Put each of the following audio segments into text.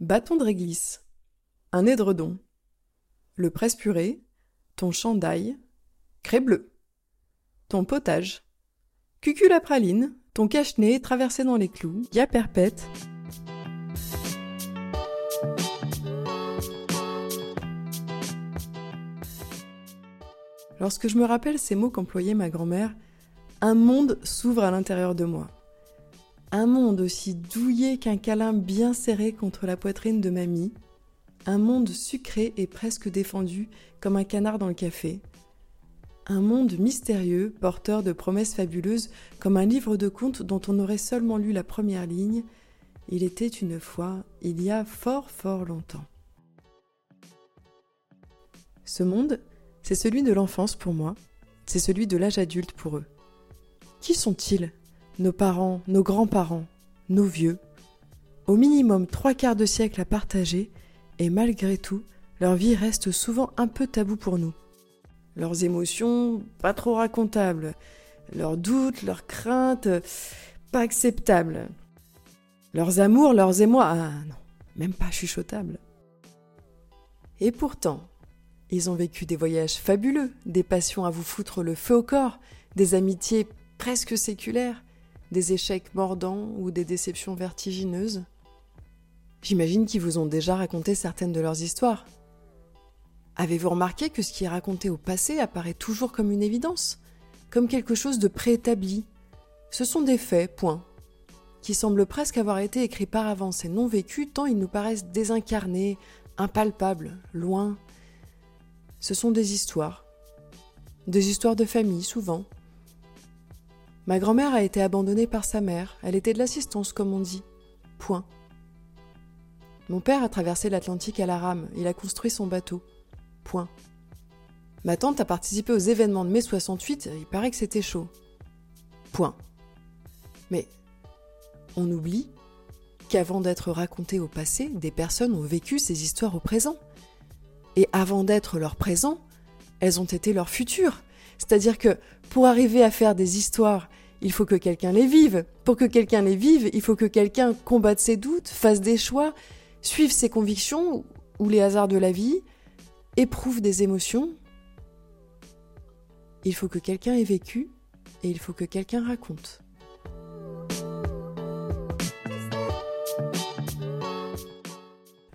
bâton de réglisse, un édredon, le presse-purée, ton chandail, craie bleue, ton potage, cucul à praline, ton cache-nez traversé dans les clous, ya perpète. Lorsque je me rappelle ces mots qu'employait ma grand-mère, un monde s'ouvre à l'intérieur de moi. Un monde aussi douillet qu'un câlin bien serré contre la poitrine de mamie. Un monde sucré et presque défendu comme un canard dans le café. Un monde mystérieux, porteur de promesses fabuleuses, comme un livre de contes dont on aurait seulement lu la première ligne. Il était une fois, il y a fort fort longtemps. Ce monde, c'est celui de l'enfance pour moi, c'est celui de l'âge adulte pour eux. Qui sont-ils? Nos parents, nos grands-parents, nos vieux, au minimum trois quarts de siècle à partager, et malgré tout, leur vie reste souvent un peu tabou pour nous. Leurs émotions, pas trop racontables, leurs doutes, leurs craintes, pas acceptables. Leurs amours, leurs émois, ah non, même pas chuchotables. Et pourtant, ils ont vécu des voyages fabuleux, des passions à vous foutre le feu au corps, des amitiés presque séculaires, des échecs mordants ou des déceptions vertigineuses J'imagine qu'ils vous ont déjà raconté certaines de leurs histoires. Avez-vous remarqué que ce qui est raconté au passé apparaît toujours comme une évidence, comme quelque chose de préétabli? Ce sont des faits, point, qui semblent presque avoir été écrits par avance et non vécus tant ils nous paraissent désincarnés, impalpables, loin. Ce sont des histoires. Des histoires de famille, souvent, Ma grand-mère a été abandonnée par sa mère, elle était de l'assistance comme on dit. Point. Mon père a traversé l'Atlantique à la rame, il a construit son bateau. Point. Ma tante a participé aux événements de mai 68, il paraît que c'était chaud. Point. Mais on oublie qu'avant d'être racontées au passé, des personnes ont vécu ces histoires au présent. Et avant d'être leur présent, elles ont été leur futur. C'est-à-dire que pour arriver à faire des histoires, il faut que quelqu'un les vive. Pour que quelqu'un les vive, il faut que quelqu'un combatte ses doutes, fasse des choix, suive ses convictions ou les hasards de la vie, éprouve des émotions. Il faut que quelqu'un ait vécu et il faut que quelqu'un raconte.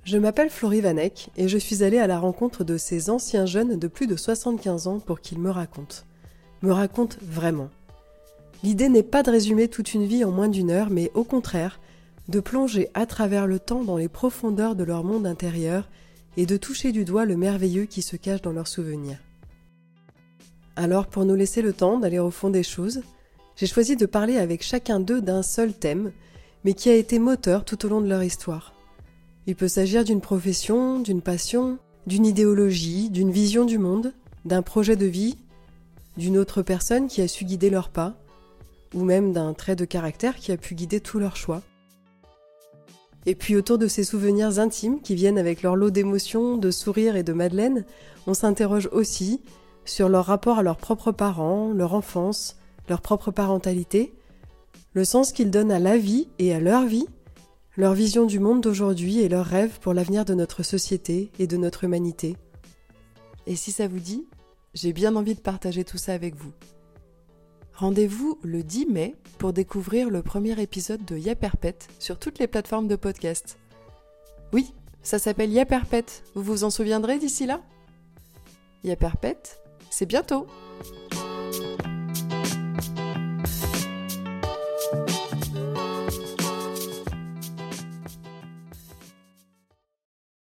Je m'appelle Florie Vanek et je suis allée à la rencontre de ces anciens jeunes de plus de 75 ans pour qu'ils me racontent. Me racontent vraiment. L'idée n'est pas de résumer toute une vie en moins d'une heure, mais au contraire, de plonger à travers le temps dans les profondeurs de leur monde intérieur et de toucher du doigt le merveilleux qui se cache dans leurs souvenirs. Alors, pour nous laisser le temps d'aller au fond des choses, j'ai choisi de parler avec chacun d'eux d'un seul thème, mais qui a été moteur tout au long de leur histoire. Il peut s'agir d'une profession, d'une passion, d'une idéologie, d'une vision du monde, d'un projet de vie, d'une autre personne qui a su guider leurs pas, ou même d'un trait de caractère qui a pu guider tous leurs choix. Et puis autour de ces souvenirs intimes qui viennent avec leur lot d'émotions, de sourires et de madeleine, on s'interroge aussi sur leur rapport à leurs propres parents, leur enfance, leur propre parentalité, le sens qu'ils donnent à la vie et à leur vie, leur vision du monde d'aujourd'hui et leurs rêves pour l'avenir de notre société et de notre humanité. Et si ça vous dit, j'ai bien envie de partager tout ça avec vous. Rendez-vous le 10 mai pour découvrir le premier épisode de Yaperpète sur toutes les plateformes de podcast. Oui, ça s'appelle Yaperpète, vous vous en souviendrez d'ici là? Yaperpète, c'est bientôt